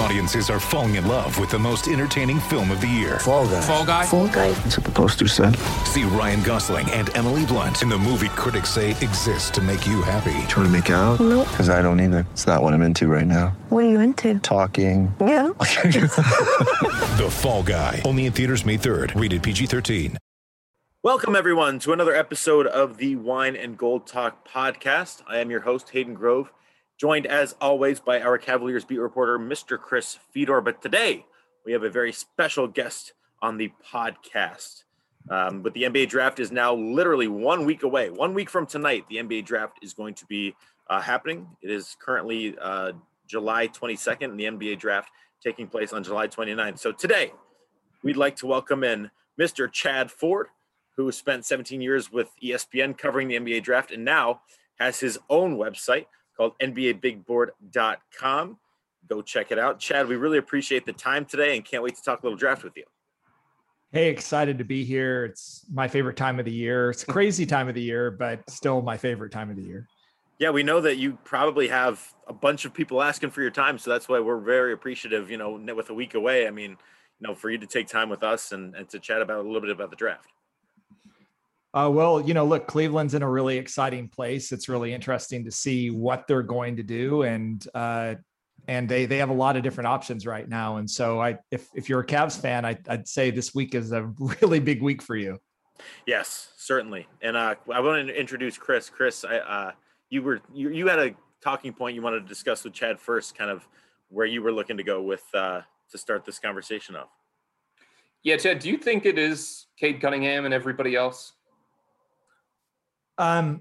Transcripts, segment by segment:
Audiences are falling in love with the most entertaining film of the year. Fall guy. Fall guy. Fall guy. That's what the poster said. See Ryan Gosling and Emily Blunt in the movie critics say exists to make you happy. Trying to make it out? Nope. Because I don't either. It's not what I'm into right now. What are you into? Talking. Yeah. The Fall Guy. Only in theaters May 3rd. Rated PG-13. Welcome, everyone, to another episode of the Wine and Gold Talk podcast. I am your host, Hayden Grove, joined as always by our Cavaliers beat reporter, Mr. Chris Fedor. But today we have a very special guest on the podcast. Um, but the NBA draft is now literally one week away. One week from tonight, the NBA draft is going to be uh, happening. It is currently uh, July 22nd, and the NBA draft taking place on July 29th. So today, we'd like to welcome in Mr. Chad Ford who spent 17 years with ESPN covering the NBA draft and now has his own website called NBABigBoard.com. Go check it out. Chad, we really appreciate the time today and can't wait to talk a little draft with you. Hey, excited to be here. It's my favorite time of the year. It's a crazy time of the year, but still my favorite time of the year. Yeah, we know that you probably have a bunch of people asking for your time, so that's why we're very appreciative. You know, with a week away, I mean, you know, for you to take time with us and, and to chat about a little bit about the draft. Uh, well, you know, look, Cleveland's in a really exciting place. It's really interesting to see what they're going to do, and uh, and they they have a lot of different options right now. And so, I if if you're a Cavs fan, I, I'd say this week is a really big week for you. Yes, certainly. And uh, I want to introduce Chris. Chris, I, uh, you were you, you had a talking point you wanted to discuss with Chad first, kind of where you were looking to go with uh, to start this conversation off. Yeah, Chad, do you think it is Cade Cunningham and everybody else? Um,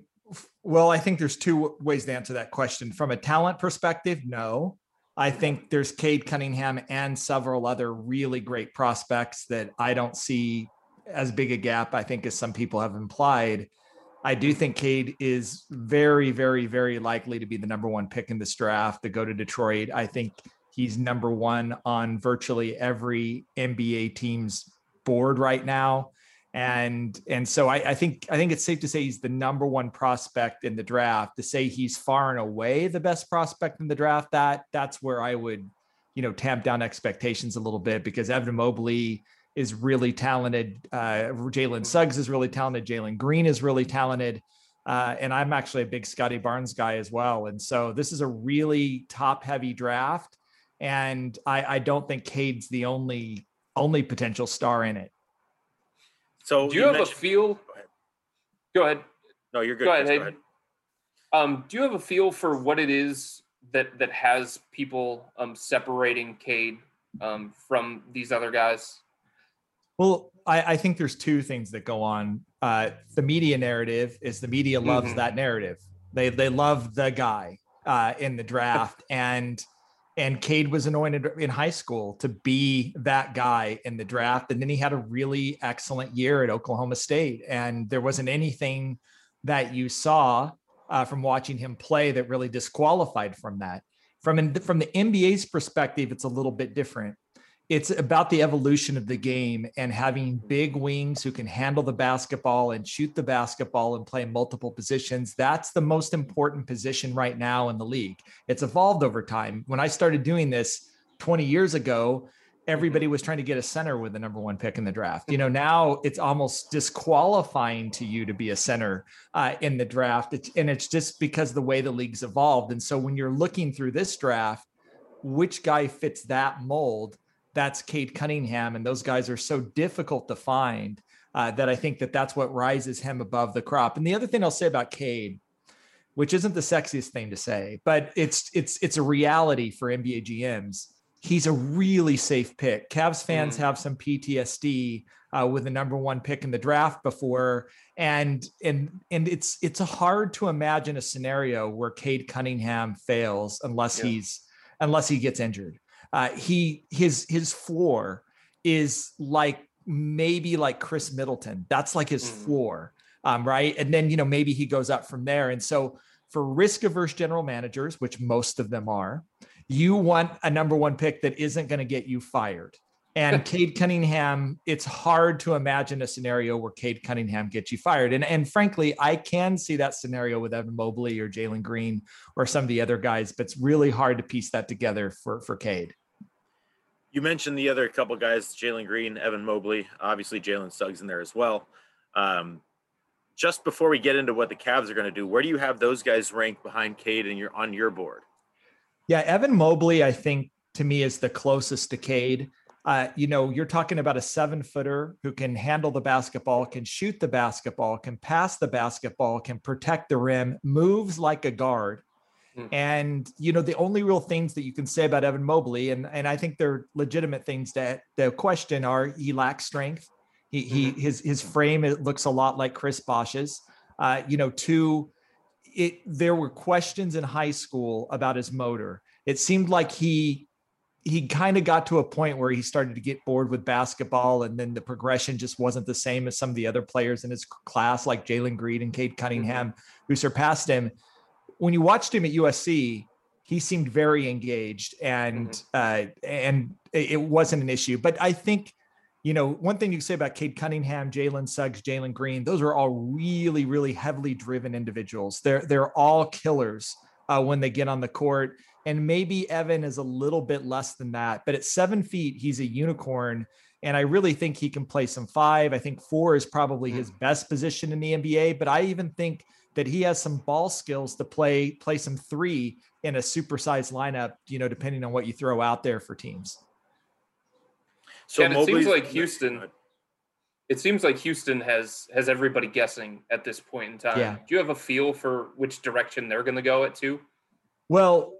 well, I think there's two ways to answer that question. From a talent perspective, no. I think there's Cade Cunningham and several other really great prospects that I don't see as big a gap, I think, as some people have implied. I do think Cade is very, very, very likely to be the number one pick in this draft to go to Detroit. I think he's number one on virtually every NBA team's board right now and and so I, I think I think it's safe to say he's the number one prospect in the draft. To say he's far and away the best prospect in the draft, that that's where I would, you know, tamp down expectations a little bit because Evan Mobley is really talented. Uh, Jalen Suggs is really talented. Jalen Green is really talented. Uh, and I'm actually a big Scottie Barnes guy as well. And so this is a really top heavy draft. And I, I don't think Cade's the only only potential star in it. So Do you, have a feel? Go ahead. Go ahead. No, you're good. Go ahead, Chris, Hayden. Um, do you have a feel for what it is that that has people um, separating Cade um, from these other guys? Well, I, I think there's two things that go on. Uh, the media narrative is the media loves Mhm. that narrative. They they love the guy uh, in the draft, and and Cade was anointed in high school to be that guy in the draft, and then he had a really excellent year at Oklahoma State, and there wasn't anything that you saw uh, from watching him play that really disqualified from that. From from the NBA's perspective, it's a little bit different it's about the evolution of the game and having mm-hmm. big wings who can handle the basketball and shoot the basketball and play multiple positions. That's the most mm-hmm. important position right now in the league. It's evolved over time. When I started doing this 20 years ago, everybody mm-hmm. was trying to get a center with the number one pick in the draft. You know, now it's almost disqualifying to you to be a center uh, in the draft. It's, and it's just because the way the league's evolved. And so when you're looking through this draft, which guy fits that mold? That's Cade Cunningham, and those guys are so difficult to find uh, that I think that that's what rises him above the crop. And the other thing I'll say about Cade, which isn't the sexiest thing to say, but it's it's it's a reality for NBA GMs. He's a really safe pick. Cavs fans Mm. have some PTSD uh, with the number one pick in the draft before, and and and it's it's hard to imagine a scenario where Cade Cunningham fails unless Yeah. he's unless he gets injured. Uh, he his his floor is like maybe like Khris Middleton. That's like his Mhm. floor, um, right? And then you know maybe he goes up from there. And so for risk averse general managers, which most of them are, you want a number one pick that isn't going to get you fired. And Cade Cunningham, it's hard to imagine a scenario where Cade Cunningham gets you fired. And, and frankly, I can see that scenario with Evan Mobley or Jalen Green or some of the other guys, but it's really hard to piece that together for, for Cade. You mentioned the other couple guys, Jalen Green, Evan Mobley, obviously Jalen Suggs in there as well. Um, just before we get into what the Cavs are going to do, where do you have those guys ranked behind Cade and you're on your board? Yeah, Evan Mobley, I think to me is the closest to Cade. Uh, you know, you're talking about a seven footer who can handle the basketball, can shoot the basketball, can pass the basketball, can protect the rim, moves like a guard. Hmm. And you know, the only real things that you can say about Evan Mobley, and and I think they're legitimate things that the question are he lacks strength. He he his his frame it looks a lot like Chris Bosh's. Uh, you know, two, it there were questions in high school about his motor. It seemed like he he kind of got to a point where he started to get bored with basketball, and then the progression just wasn't the same as some of the other players in his class, like Jalen Green and Cade Cunningham, who surpassed him. When you watched him at USC, he seemed very engaged, and uh, and it wasn't an issue. But I think you know, one thing you can say about Cade Cunningham, Jalen Suggs, Jalen Green, those are all really, really heavily driven individuals. They're they're all killers uh, when they get on the court. And maybe Evan is a little bit less than that, but at seven feet, he's a unicorn. And I really think he can play some five. I think four is probably his best position in the NBA. But I even think that he has some ball skills to play play some three in a supersized lineup. You know, depending on what you throw out there for teams. So and it seems like Houston. It seems like Houston has has everybody guessing at this point in time. Yeah. Do you have a feel for which direction they're going to go at two? Well,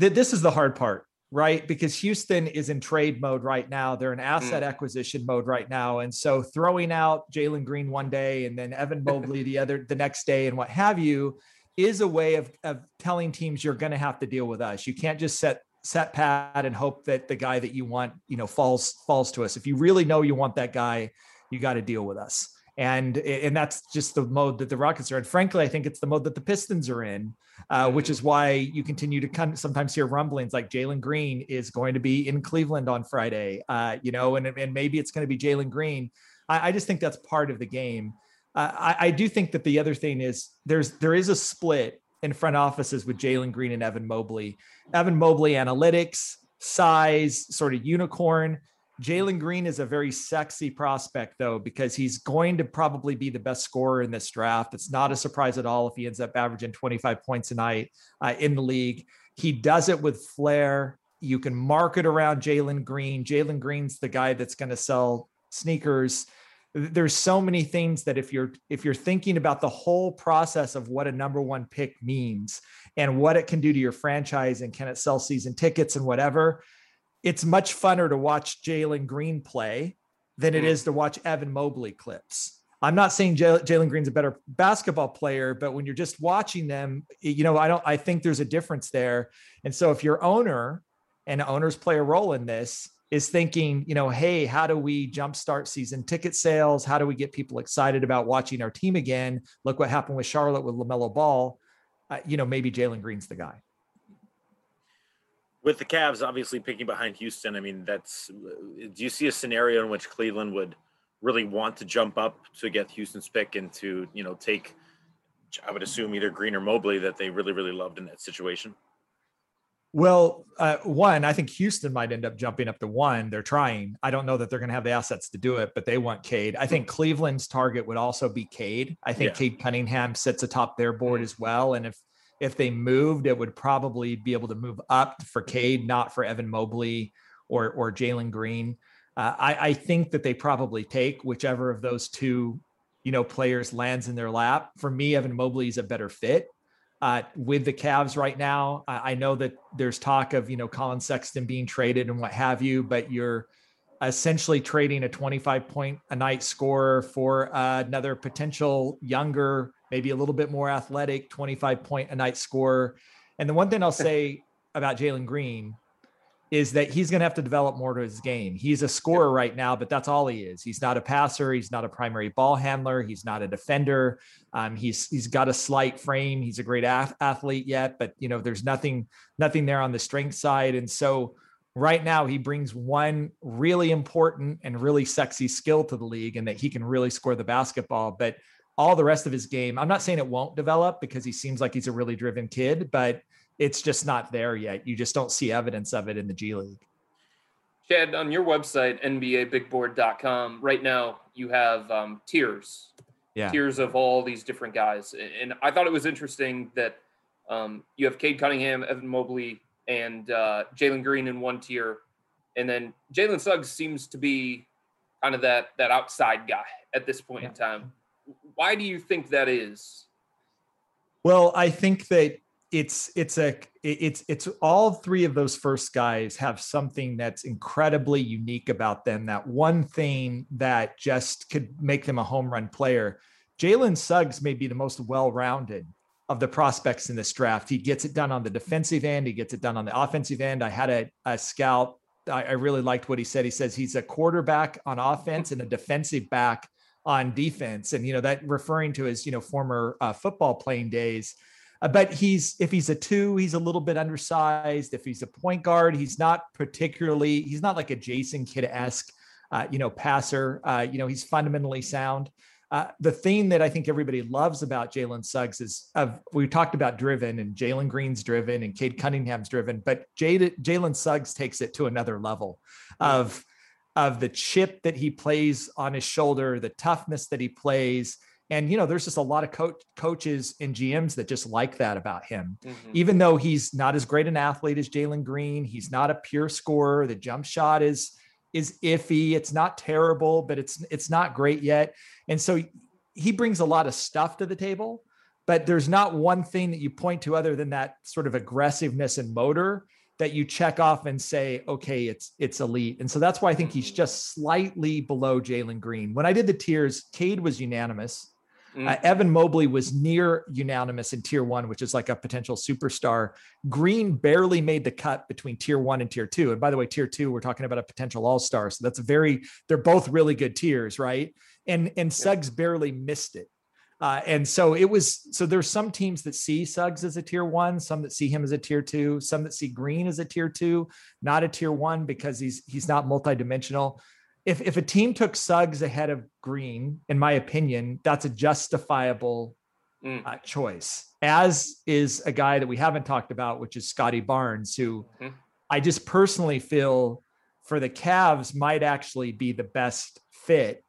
th- this is the hard part, right? Because Houston is in trade mode right now. They're in hmm. asset acquisition mode right now, and so throwing out Jalen Green one day and then Evan Mobley the other the next day and what have you is a way of of telling teams you're going to have to deal with us. You can't just set set pat and hope that the guy that you want, you know, falls falls to us. If you really know you want that guy, you got to deal with us. And and that's just the mode that the Rockets are in. Frankly, I think it's the mode that the Pistons are in, uh, which is why you continue to sometimes hear rumblings like Jalen Green is going to be in Cleveland on Friday, uh, you know, and and maybe it's going to be Jalen Green. I, I just think that's part of the game. Uh, I, I do think that the other thing is there's there is a split in front offices with Jalen Green and Evan Mobley. Evan Mobley analytics, size, sort of unicorn. Jalen Green is a very sexy prospect, though, because he's going to probably be the best scorer in this draft. It's not a surprise at all if he ends up averaging 25 points a night uh, in the league. He does it with flair. You can market around Jalen Green. Jalen Green's the guy that's going to sell sneakers. There's so many things that if you're if you're thinking about the whole process of what a number one pick means and what it can do to your franchise and can it sell season tickets and whatever, it's much funner to watch Jalen Green play than it is to watch Evan Mobley clips. I'm not saying Jal- Jalen Green's a better basketball player, but when you're just watching them, you know, I don't, I think there's a difference there. And so if your owner and owners play a role in this is thinking, you know, hey, how do we jumpstart season ticket sales? How do we get people excited about watching our team again? Look what happened with Charlotte with LaMelo Ball. Uh, you know, maybe Jalen Green's the guy. With the Cavs obviously picking behind Houston, I mean, that's do you see a scenario in which Cleveland would really want to jump up to get Houston's pick and to, you know, take I would assume either Green or Mobley that they really, really loved in that situation? Well, uh, one, I think Houston might end up jumping up to one. They're trying. I don't know that they're going to have the assets to do it, but they want Cade. I think Cleveland's target would also be Cade. I think Yeah. Cade Cunningham sits atop their board as well. And if if they moved, it would probably be able to move up for Cade, not for Evan Mobley or or Jalen Green. Uh, I, I think that they probably take whichever of those two, you know, players lands in their lap. For me, Evan Mobley is a better fit uh, with the Cavs right now. I, I know that there's talk of you know Collin Sexton being traded and what have you, but you're essentially trading a 25 point a night scorer for uh, another potential younger, maybe a little bit more athletic 25 point a night scorer. And the one thing I'll say about Jalen Green is that he's going to have to develop more to his game. He's a scorer right now, but that's all he is. He's not a passer. He's not a primary ball handler. He's not a defender. Um, he's he's got a slight frame. He's a great ath- athlete yet, but you know there's nothing nothing there on the strength side. And so right now he brings one really important and really sexy skill to the league, and that he can really score the basketball. But all the rest of his game, I'm not saying it won't develop because he seems like he's a really driven kid, but it's just not there yet. You just don't see evidence of it in the G League. Chad, on your website, NBABigBoard.com, right now you have um, tiers, Yeah. tiers of all these different guys. And I thought it was interesting that um, you have Cade Cunningham, Evan Mobley, and uh, Jalen Green in one tier. And then Jalen Suggs seems to be kind of that, that outside guy at this point in time. Why do you think that is? Well, I think that it's it's a it's it's all three of those first guys have something that's incredibly unique about them. That one thing that just could make them a home run player. Jalen Suggs may be the most well-rounded of the prospects in this draft. He gets it done on the defensive end. He gets it done on the offensive end. I had a, a scout. I, I really liked what he said. He says he's a quarterback on offense and a defensive back on defense. And, you know, that referring to his, you know, former uh, football playing days. Uh, but he's, if he's a two, he's a little bit undersized. If he's a point guard, he's not particularly, he's not like a Jason Kidd esque, uh, you know, passer. Uh, you know, he's fundamentally sound. Uh, the thing that I think everybody loves about Jalen Suggs is we talked about driven and Jalen Green's driven and Cade Cunningham's driven, but Jalen Suggs takes it to another level of of the chip that he plays on his shoulder, the toughness that he plays. And you know, there's just a lot of coach, coaches and GMs that just like that about him. Mm-hmm. Even though he's not as great an athlete as Jalen Green, he's not a pure scorer. The jump shot is is iffy. It's not terrible, but it's it's not great yet. And so he brings a lot of stuff to the table, but there's not one thing that you point to other than that sort of aggressiveness and motor that you check off and say, okay, it's it's elite. And so that's why I think he's just slightly below Jalen Green. When I did the tiers, Cade was unanimous. Mm. Uh, Evan Mobley was near unanimous in tier one, which is like a potential superstar. Green barely made the cut between tier one and tier two. And by the way, tier two, we're talking about a potential all star. So that's a very, they're both really good tiers, right? And and Suggs barely missed it. Uh, and so it was so there's some teams that see Suggs as a tier one, some that see him as a tier two, some that see Green as a tier two, not a tier one because he's he's not multidimensional if if a team took Suggs ahead of Green, in my opinion, that's a justifiable mm. uh, choice. As is a guy that we haven't talked about, which is Scottie Barnes, who mm. I just personally feel for the Cavs might actually be the best fit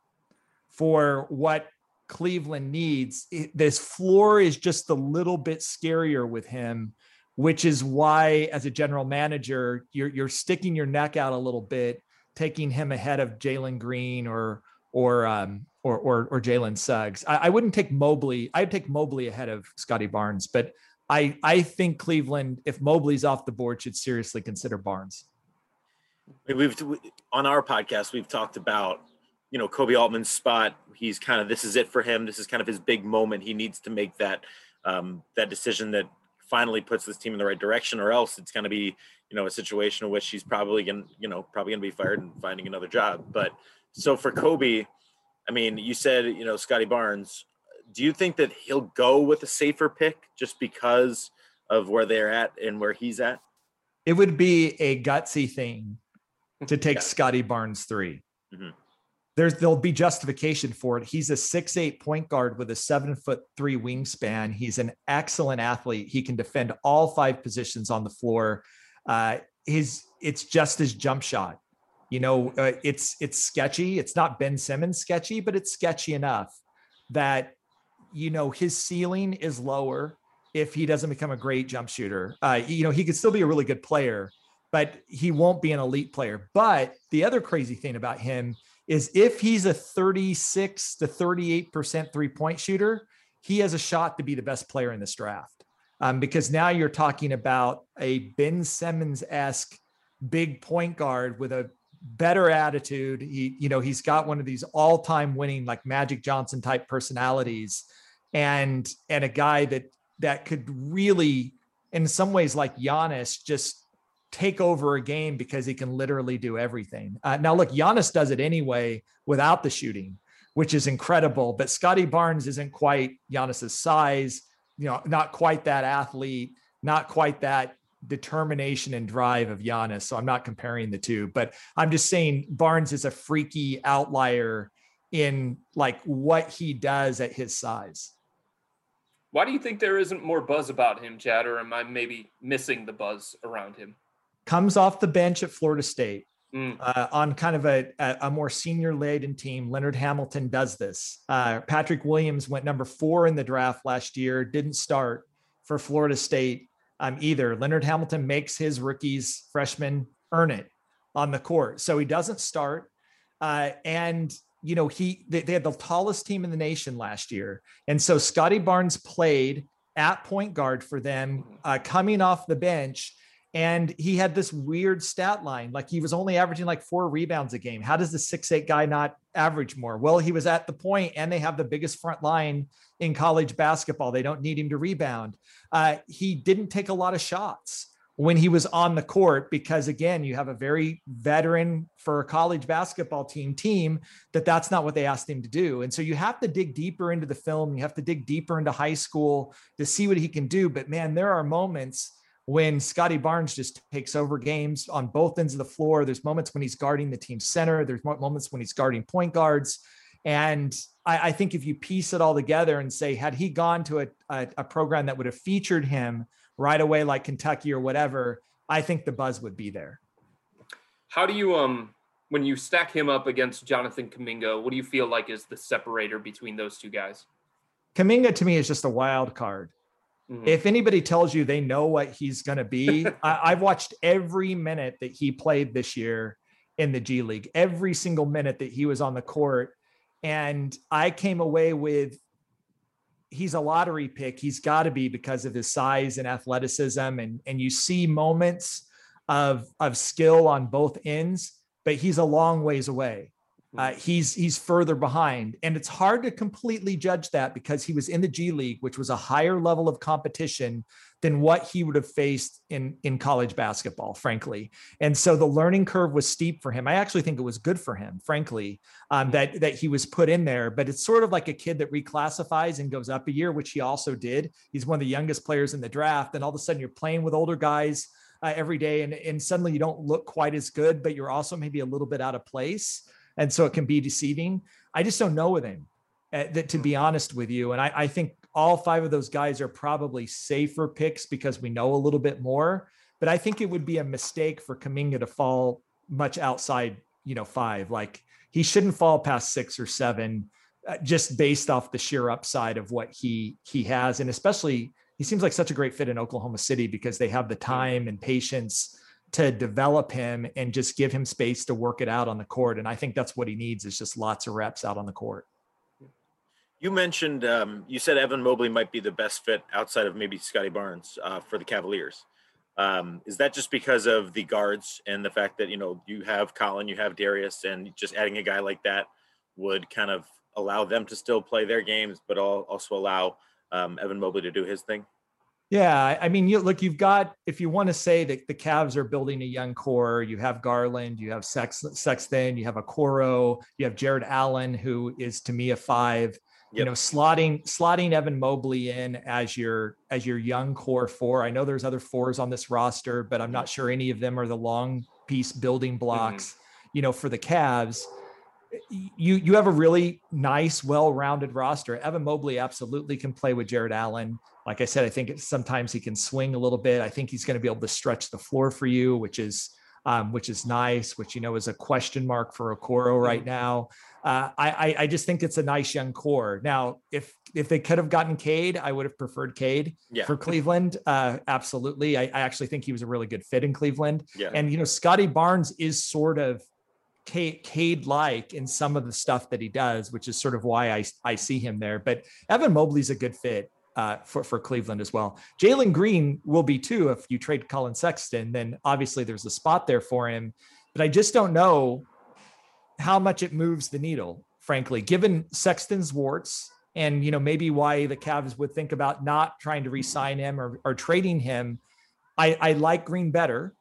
for what Cleveland needs. This floor is just a little bit scarier with him, which is why, as a general manager, you're you're sticking your neck out a little bit taking him ahead of Jalen Green or or um, or or, or Jalen Suggs. I, I, wouldn't take Mobley. I'd take Mobley ahead of Scottie Barnes, but I I think Cleveland, if Mobley's off the board, should seriously consider Barnes. We've on our podcast we've talked about you know Koby Altman's spot. He's kind of this is it for him. This is kind of his big moment. He needs to make that um, that decision that finally puts this team in the right direction, or else it's going to be you know a situation in which he's probably going to you know probably going to be fired and finding another job. But so for Koby, I mean, you said you know Scottie Barnes. Do you think that he'll go with a safer pick just because of where they're at and where he's at? It would be a gutsy thing to take yeah. Scottie Barnes 3 mm-hmm there's there'll be justification for it. He's a six eight point guard with a seven foot three wingspan. He's an excellent athlete. He can defend all five positions on the floor. Uh, his it's just his jump shot. You know, uh, it's it's sketchy. It's not Ben Simmons sketchy, but it's sketchy enough that you know his ceiling is lower if he doesn't become a great jump shooter. Uh, you know, he could still be a really good player, but he won't be an elite player. But the other crazy thing about him is if he's a 36 to 38% three point shooter, he has a shot to be the best player in this draft. Um, because now you're talking about a Ben Simmons esque big point guard with a better attitude. He, you know, he's got one of these all-time winning like Magic Johnson type personalities, and and a guy that that could really, in some ways, like Giannis, just take over a game because he can literally do everything. Uh, now, look, Giannis does it anyway without the shooting, which is incredible. But Scottie Barnes isn't quite Giannis's size, you know, not quite that athlete, not quite that determination and drive of Giannis. So I'm not comparing the two, but I'm just saying Barnes is a freaky outlier in like what he does at his size. Why do you think there isn't more buzz about him, Chad, or am I maybe missing the buzz around him? Comes off the bench at Florida State Mm. uh, on kind of a, a, more senior laden team. Leonard Hamilton does this. Uh, Patrick Williams went number four in the draft last year, didn't start for Florida State um, either. Leonard Hamilton makes his rookies, freshmen, earn it on the court. So he doesn't start. Uh, and you know, he they, they had the tallest team in the nation last year. And so Scottie Barnes played at point guard for them, uh, coming off the bench and he had this weird stat line like he was only averaging like four rebounds a game. How does the six eight guy not average more? Well he was at the point and they have the biggest front line in college basketball. They don't need him to rebound. Uh, he didn't take a lot of shots when he was on the court because again you have a very veteran for a college basketball team team that that's not what they asked him to do. And so you have to dig deeper into the film. You have to dig deeper into high school to see what he can do. But man there are moments when Scottie Barnes just takes over games on both ends of the floor. There's moments when he's guarding the team center. There's moments when he's guarding point guards. And I, I think if you piece it all together and say, had he gone to a, a, a, program that would have featured him right away, like Kentucky or whatever, I think the buzz would be there. How do you, um, when you stack him up against Jonathan Kuminga, what do you feel like is the separator between those two guys? Kuminga to me is just a wild card. Mm-hmm. If anybody tells you they know what he's going to be, I, have watched every minute that he played this year in the G League, every single minute that he was on the court. And I came away with he's a lottery pick. He's got to be because of his size and athleticism. And, and you see moments of, of skill on both ends, but he's a long ways away. Uh, he's he's further behind, and it's hard to completely judge that because he was in the G League, which was a higher level of competition than what he would have faced in in college basketball, frankly. And so the learning curve was steep for him. I actually think it was good for him, frankly, um, that that he was put in there. But it's sort of like a kid that reclassifies and goes up a year, which he also did. He's one of the youngest players in the draft, and all of a sudden you're playing with older guys. Uh, every day, and, and suddenly you don't look quite as good, but you're also maybe a little bit out of place and so it can be deceiving. I just don't know with him. Uh, that to be honest with you, and I, I think all five of those guys are probably safer picks because we know a little bit more. But I think it would be a mistake for Kuminga to fall much outside, you know, five. Like he shouldn't fall past six or seven, uh, just based off the sheer upside of what he he has, and especially he seems like such a great fit in Oklahoma City because they have the time and patience to develop him and just give him space to work it out on the court. And I think that's what he needs is just lots of reps out on the court. You mentioned um, you said Evan Mobley might be the best fit outside of maybe Scottie Barnes uh, for the Cavaliers. Um, is that just because of the guards and the fact that you know you have Collin, you have Darius, and just adding a guy like that would kind of allow them to still play their games, but also allow um, Evan Mobley to do his thing? Yeah, I mean, you look, you've got if you want to say that the Cavs are building a young core, you have Garland, you have Sex, Sexton, you have Okoro, you have Jarrett Allen, who is to me a five. Yep. You know, slotting slotting Evan Mobley in as your as your young core four. I know there's other fours on this roster, but I'm not sure any of them are the long piece building mm-hmm. blocks. Mm-hmm. You know, for the Cavs you you have a really nice, well-rounded roster. Evan Mobley absolutely can play with Jarrett Allen. Like I said, I think sometimes he can swing a little bit. I think he's going to be able to stretch the floor for you, which is um, which is nice. Which you know is a question mark for Okoro right now. Uh, I I just think it's a nice young core. Now, if if they could have gotten Cade, I would have preferred Cade yeah. for Cleveland. Uh, absolutely, I, I actually think he was a really good fit in Cleveland. Yeah. And you know, Scottie Barnes is sort of Cade like in some of the stuff that he does, which is sort of why I, I see him there. But Evan Mobley's a good fit uh, for, for Cleveland as well. Jalen Green will be too if you trade Collin Sexton, then obviously there's a spot there for him. but I just don't know how much it moves the needle, frankly, given Sexton's warts and you know maybe why the Cavs would think about not trying to re-sign him or, or trading him. I, I like Green better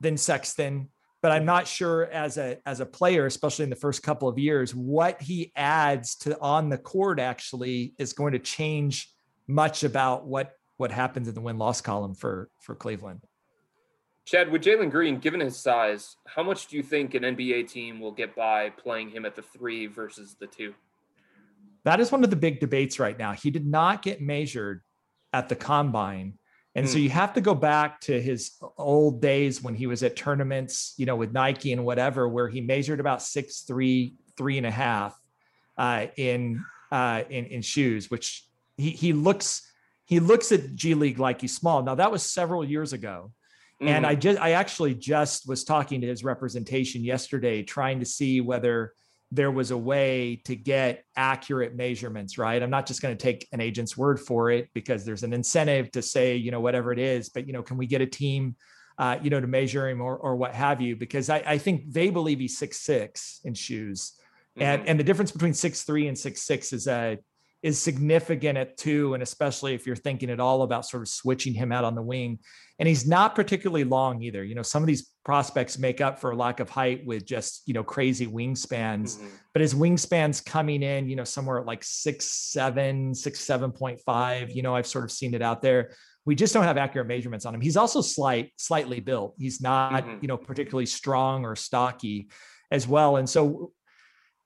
than Sexton, but I'm not sure as a as a player, especially in the first couple of years, what he adds to on the court actually is going to change much about what what happens in the win loss column for for Cleveland. Chad, with Jalen Green, given his size, how much do you think an NBA team will get by playing him at the three versus the two? That is one of the big debates right now. He did not get measured at the combine. And mm. so hmm. you have to go back to his old days when he was at tournaments, you know, with Nike and whatever, where he measured about six, three, three and a half uh, in, uh, in, in shoes, which he, he looks, he looks at G League like he's small. Now that was several years ago. Mm-hmm. And I just, I actually just was talking to his representation yesterday, trying to see whether there was a way to get accurate measurements, right? I'm not just going to take an agent's word for it because there's an incentive to say, you know, whatever it is, but, you know, can we get a team, uh, you know, to measure him or, or what have you? Because I, I think they believe he's six, six in shoes. Mm-hmm. And, and the difference between six, three and six, six is a, is significant at two, and especially if you're thinking at all about sort of switching him out on the wing. And he's not particularly long either. You know, some of these prospects make up for a lack of height with just you know crazy wingspans, mm-hmm. but his wingspans coming in, you know, somewhere at like six seven, six seven point five. You know, I've sort of seen it out there. We just don't have accurate measurements on him. He's also slight, slightly built. He's not, mm-hmm. you know, particularly strong or stocky as well. And so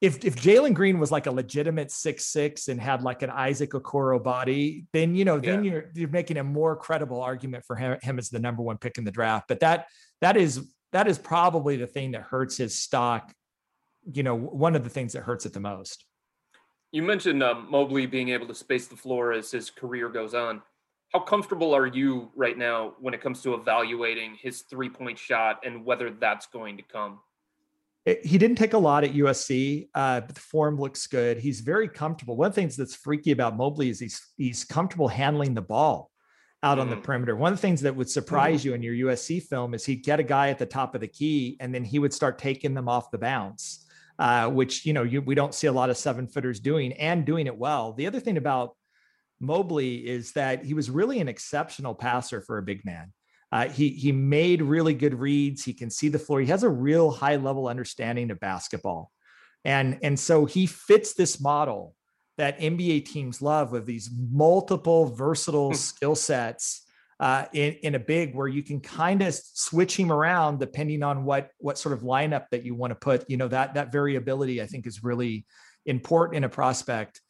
if if Jalen Green was like a legitimate six six and had like an Isaac Okoro body, then you know then yeah. you're you're making a more credible argument for him, him as the number one pick in the draft. But that that is that is probably the thing that hurts his stock. You know, one of the things that hurts it the most. You mentioned uh, Mobley being able to space the floor as his career goes on. How comfortable are you right now when it comes to evaluating his three point shot and whether that's going to come? He didn't take a lot at USC, uh, but the form looks good. He's very comfortable. One of the things that's freaky about Mobley is he's he's comfortable handling the ball out mm. on the mm. perimeter. One of the things that would surprise mm. you in your USC film is he'd get a guy at the top of the key, and then he would start taking them off the bounce, uh, which you know you, we don't see a lot of seven footers doing and doing it well. The other thing about Mobley is that he was really an exceptional passer for a big man. Uh, he he made really good reads. He can see the floor. He has a real high level understanding of basketball, and and so he fits this model that NBA teams love with these multiple versatile hmm. skill sets uh, in in a big where you can kind of switch him around depending on what what sort of lineup that you want to put. You know that that variability I think is really important in a prospect.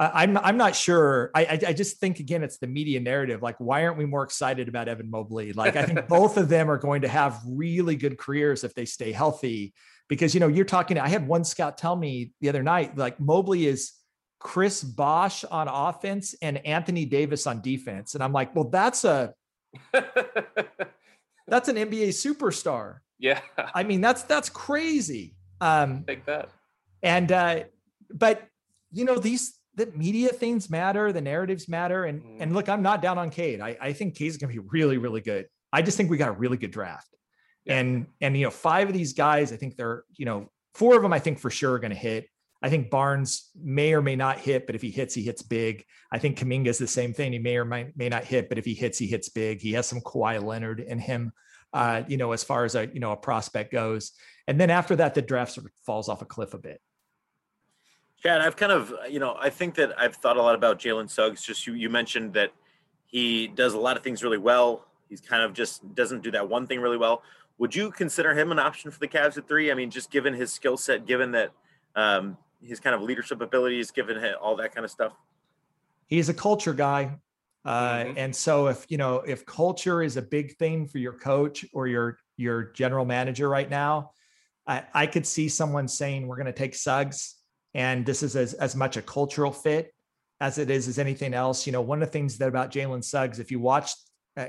I'm I'm not sure. I, I, I just think again, it's the media narrative. Like, why aren't we more excited about Evan Mobley? Like, I think both of them are going to have really good careers if they stay healthy. Because you know, you're talking. I had one scout tell me the other night, like Mobley is Chris Bosh on offense and Anthony Davis on defense, and I'm like, well, that's a that's an NBA superstar. Yeah, I mean, that's that's crazy. Um, Take that. And uh, but you know these the media things matter, the narratives matter. And mm. and look, I'm not down on Cade. I, I think Cade's gonna be really, really good. I just think we got a really good draft. Yeah. And and you know, five of these guys, I think they're, you know, four of them I think for sure are gonna hit. I think Barnes may or may not hit, but if he hits, he hits big. I think Kuminga is the same thing. He may or may, may not hit, but if he hits, he hits big. He has some Kawhi Leonard in him, uh, you know, as far as a you know a prospect goes. And then after that, the draft sort of falls off a cliff a bit. Chad, I've kind of, you know, I think that I've thought a lot about Jalen Suggs. Just you, you mentioned that he does a lot of things really well. He's kind of just doesn't do that one thing really well. Would you consider him an option for the Cavs at three? I mean, just given his skill set, given that um, his kind of leadership abilities, given all that kind of stuff. He's a culture guy. Uh, mm-hmm. And so if, you know, if culture is a big thing for your coach or your, your general manager right now, I, I could see someone saying, we're going to take Suggs and this is as, as much a cultural fit as it is as anything else. You know, one of the things that about Jalen Suggs, if you watched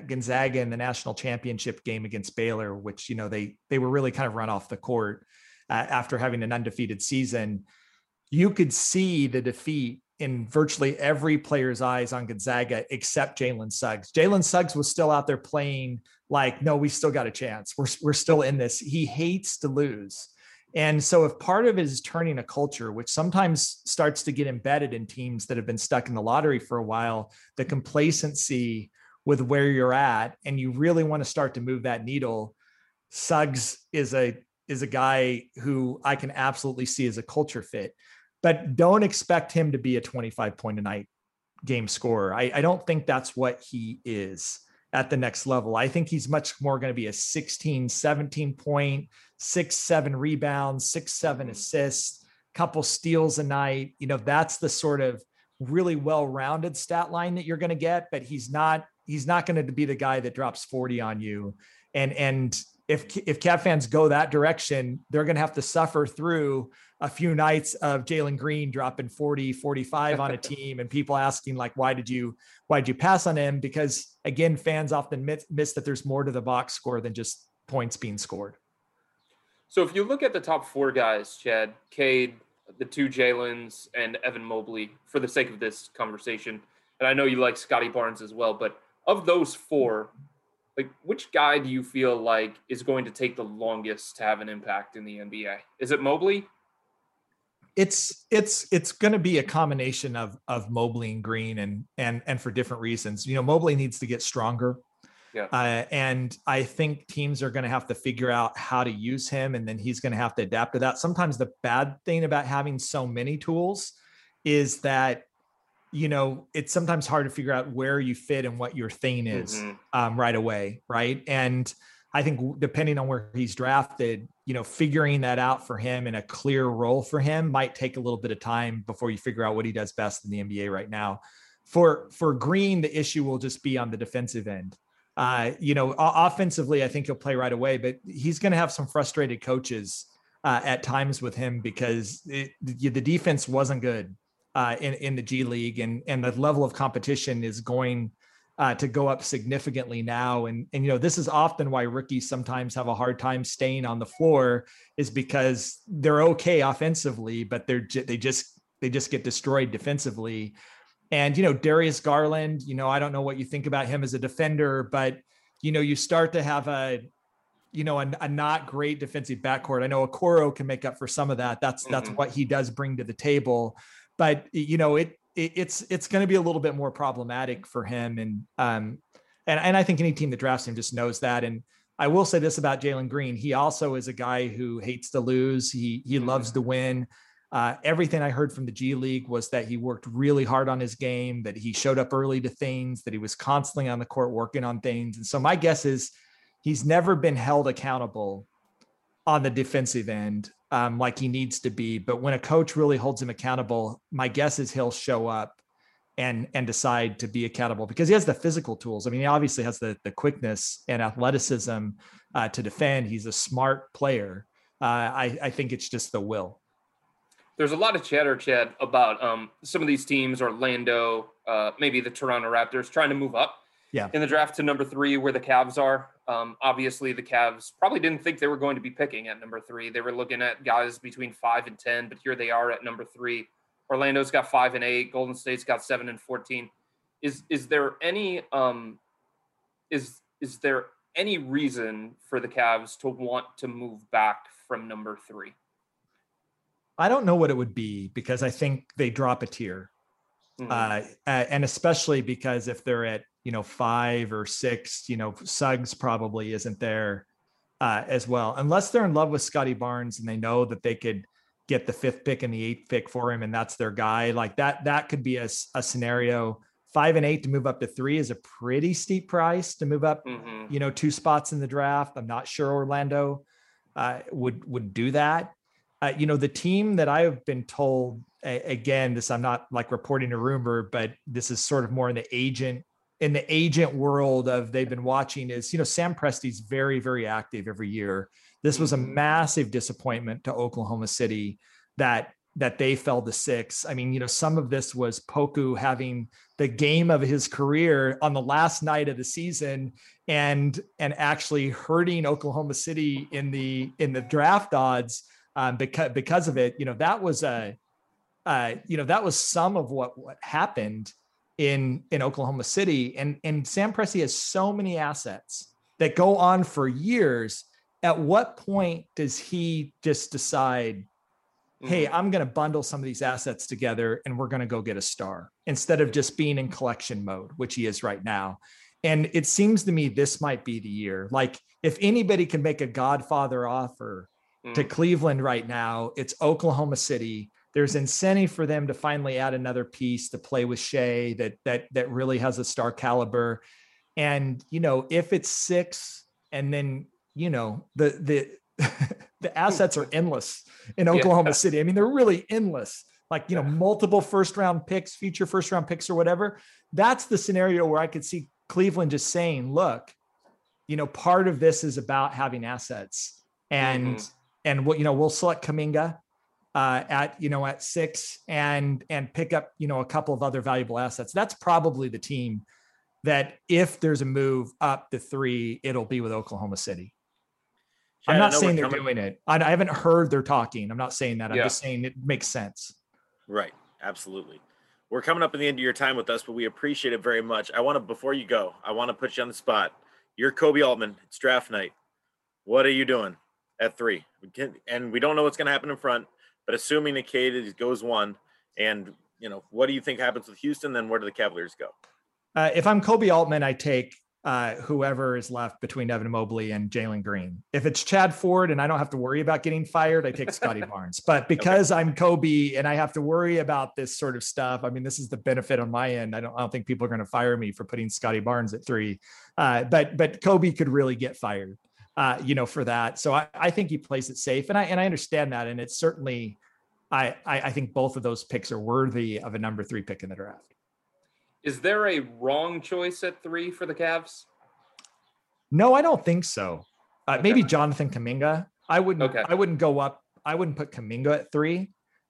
Gonzaga in the national championship game against Baylor, which you know they they were really kind of run off the court uh, after having an undefeated season, you could see the defeat in virtually every player's eyes on Gonzaga except Jalen Suggs. Jalen Suggs was still out there playing like, no, we still got a chance. We're we're still in this. He hates to lose. And so, if part of it is turning a culture, which sometimes starts to get embedded in teams that have been stuck in the lottery for a while, the complacency with where you're at, and you really want to start to move that needle, Suggs is a is a guy who I can absolutely see as a culture fit. But don't expect him to be a 25 point a night game scorer. I, I don't think that's what he is at the next level. I think he's much more going to be a 16, 17 point, six, seven rebounds, six, seven mm. assists, couple steals a night. You know, that's the sort of really well-rounded stat line that you're going to get, but he's not, he's not going to be the guy that drops 40 on you. And, and if, if Cav fans go that direction, they're going to have to suffer through a few nights of Jalen Green dropping 40, 45 on a team and people asking like, why did you, why did you pass on him? Because again, fans often miss, miss that there's more to the box score than just points being scored. So if you look at the top four guys, Chad, Cade, the two Jalen's and Evan Mobley, for the sake of this conversation, and I know you like Scottie Barnes as well, but of those four, like which guy do you feel like is going to take the longest to have an impact in the NBA? Is it Mobley? it's it's it's going to be a combination of of Mobley and Green and and and for different reasons. You know, Mobley needs to get stronger. Yeah. Uh, and I think teams are going to have to figure out how to use him, and then he's going to have to adapt to that. Sometimes the bad thing about having so many tools is that you know it's sometimes hard to figure out where you fit and what your thing is mm-hmm. um, right away, right? And I think depending on where he's drafted, you know, figuring that out for him and a clear role for him might take a little bit of time before you figure out what he does best in the NBA right now. For for Green, the issue will just be on the defensive end. Uh, you know, offensively, I think he'll play right away, but he's going to have some frustrated coaches uh, at times with him because it, the, defense wasn't good uh, in in the G League, and and the level of competition is going uh, to go up significantly now. And, and, you know, this is often why rookies sometimes have a hard time staying on the floor is because they're okay offensively, but they're, they just, they just get destroyed defensively. And, you know, Darius Garland, you know, I don't know what you think about him as a defender, but, you know, you start to have a, you know, a, a not great defensive backcourt. I know Okoro can make up for some of that. That's, mm-hmm. that's what he does bring to the table. But, you know, it, it, it's it's going to be a little bit more problematic for him, and um, and and I think any team that drafts him just knows that. And I will say this about Jalen Green: he also is a guy who hates to lose. He he mm-hmm. loves to win. Uh, everything I heard from the G League was that he worked really hard on his game, that he showed up early to things, that he was constantly on the court working on things. And so my guess is he's never been held accountable on the defensive end um, like he needs to be. But when a coach really holds him accountable, my guess is he'll show up and and decide to be accountable because he has the physical tools. I mean, he obviously has the the quickness and athleticism uh, to defend. He's a smart player. Uh, I I think it's just the will. There's a lot of chatter, Chad, about um, some of these teams, Orlando, uh, maybe the Toronto Raptors, trying to move up yeah. in the draft to number three, where the Cavs are. Um, obviously, the Cavs probably didn't think they were going to be picking at number three. They were looking at guys between five and 10, but here they are at number three. Orlando's got five and eight. Golden State's got seven and 14. Is, is there any, um, is, is there any reason for the Cavs to want to move back from number three? I don't know what it would be because I think they drop a tier. Mm-hmm. Uh, and especially because if they're at you know, five or six, you know, Suggs probably isn't there uh, as well, unless they're in love with Scottie Barnes and they know that they could get the fifth pick and the eighth pick for him, and that's their guy. Like that, that could be a, a scenario. Five and eight to move up to three is a pretty steep price to move up, mm-hmm. you know, two spots in the draft. I'm not sure Orlando uh, would would do that. Uh, you know, the team that I have been told again, this I'm not like reporting a rumor, but this is sort of more in the agent in the agent world of they've been watching is you know Sam Presti's very very active every year. This was a mm-hmm. massive disappointment to Oklahoma City that that they fell to six. I mean, you know, some of this was Poku having the game of his career on the last night of the season and and actually hurting Oklahoma City in the in the draft odds um, because because of it. You know, that was a uh, you know, that was some of what what happened in in Oklahoma City. And and Sam Presti has so many assets that go on for years. At what point does he just decide, hey, Mm-hmm. I'm going to bundle some of these assets together and we're going to go get a star instead of just being in collection mode, which he is right now. And it seems to me this might be the year. Like if anybody can make a Godfather offer to Mm. Cleveland right now, it's Oklahoma City. There's incentive for them to finally add another piece to play with Shea that that that really has a star caliber. And you know, if it's six, and then you know the the the assets are endless in Yeah. Oklahoma City. I mean, they're really endless. Like you know, multiple first round picks, future first round picks, or whatever. That's the scenario where I could see Cleveland just saying, "Look, you know, part of this is about having assets, and Mhm. And what you know, we'll select Kuminga uh, at you know at six and and pick up you know a couple of other valuable assets. That's probably the team that if there's a move up to three, it'll be with Oklahoma City. I'm not saying they're coming- doing it. I, I haven't heard they're talking. I'm not saying that. I'm Yeah. just saying it makes sense. Right. Absolutely. We're coming up in the end of your time with us, but we appreciate it very much. I want to, before you go, I want to put you on the spot. You're Koby Altman. It's draft night. What are you doing at three? We can, and we don't know what's going to happen in front, but assuming the Cade goes one, and you know, what do you think happens with Houston? Then where do the Cavaliers go? Uh, if I'm Koby Altman, I take uh, whoever is left between Evan Mobley and Jalen Green. If it's Chad Ford and I don't have to worry about getting fired, I take Scottie Barnes. But because I'm Koby and I have to worry about this sort of stuff, I mean, this is the benefit on my end. I don't, I don't think people are going to fire me for putting Scottie Barnes at three. Uh, but but Koby could really get fired, uh, you know, for that. So I, I think he plays it safe, and I and I understand that, and it's certainly. I, I I think both of those picks are worthy of a number three pick in the draft. Is there a wrong choice at three for the Cavs? No, I don't think so. Uh, Okay. Maybe Jonathan Kuminga. I wouldn't. Okay. I wouldn't go up. I wouldn't put Kuminga at three.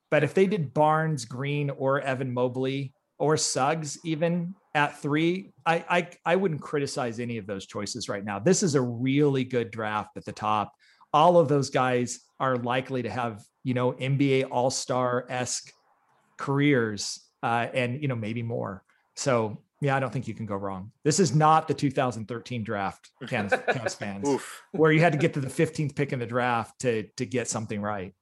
But if they did Barnes, Green, or Evan Mobley, or Suggs even at three, I I, I wouldn't criticize any of those choices right now. This is a really good draft at the top. All of those guys are likely to have you know NBA All Star esque careers, uh, and you know maybe more. So yeah, I don't think you can go wrong. This is not the 2013 draft, Cavs, fans, where you had to get to the 15th pick in the draft to to get something right.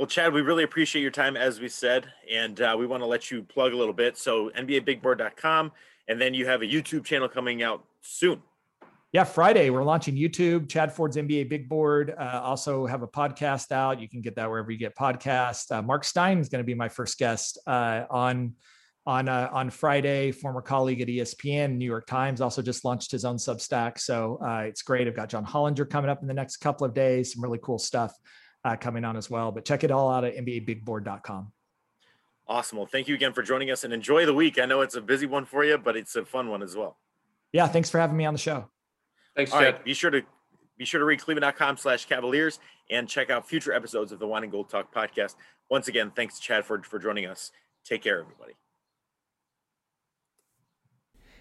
Well, Chad, we really appreciate your time, as we said, and uh, we want to let you plug a little bit. So, NBABigBoard.com, and then you have a YouTube channel coming out soon. Yeah, Friday we're launching YouTube. Chad Ford's NBA Big Board. Uh, also have a podcast out. You can get that wherever you get podcasts. Uh, Mark Stein is going to be my first guest uh, on on uh, on Friday. Former colleague at ESPN, New York Times, also just launched his own Substack. So uh, it's great. I've got John Hollinger coming up in the next couple of days. Some really cool stuff uh, coming on as well. But check it all out at NBABigBoard.com. Awesome. Well, thank you again for joining us and enjoy the week. I know it's a busy one for you, but it's a fun one as well. Yeah, thanks for having me on the show. Thanks, All Chad. right. Be sure to be sure to read cleveland.com slash cavaliers and check out future episodes of the Wine and Gold Talk podcast. Once again, thanks to Chad for, for joining us. Take care, everybody.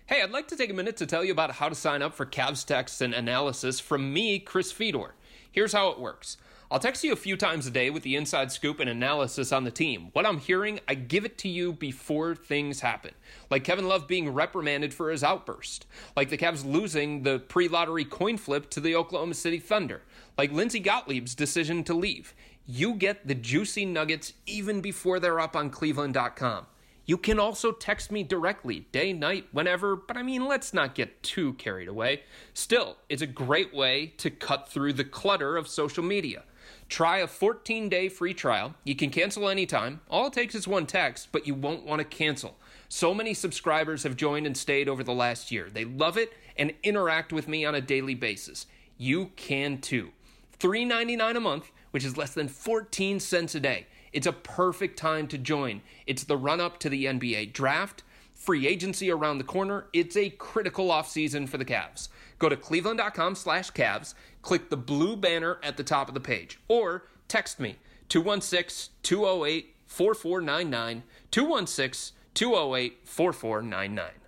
Hey, I'd like to take a minute to tell you about how to sign up for Cavs text and analysis from me, Chris Fedor. Here's how it works. I'll text you a few times a day with the inside scoop and analysis on the team. What I'm hearing, I give it to you before things happen. Like Kevin Love being reprimanded for his outburst. Like the Cavs losing the pre lottery coin flip to the Oklahoma City Thunder. Like Lindsay Gottlieb's decision to leave. You get the juicy nuggets even before they're up on Cleveland.com. You can also text me directly, day, night, whenever, but I mean, let's not get too carried away. Still, it's a great way to cut through the clutter of social media. Try a 14 day free trial. You can cancel anytime. All it takes is one text, but you won't want to cancel. So many subscribers have joined and stayed over the last year. They love it and interact with me on a daily basis. You can too. $3.99 a month, which is less than 14 cents a day. It's a perfect time to join. It's the run up to the NBA draft, free agency around the corner. It's a critical offseason for the Cavs. Go to cleveland.com slash Cavs, click the blue banner at the top of the page, or text me 216 208 4499, 216 208 4499.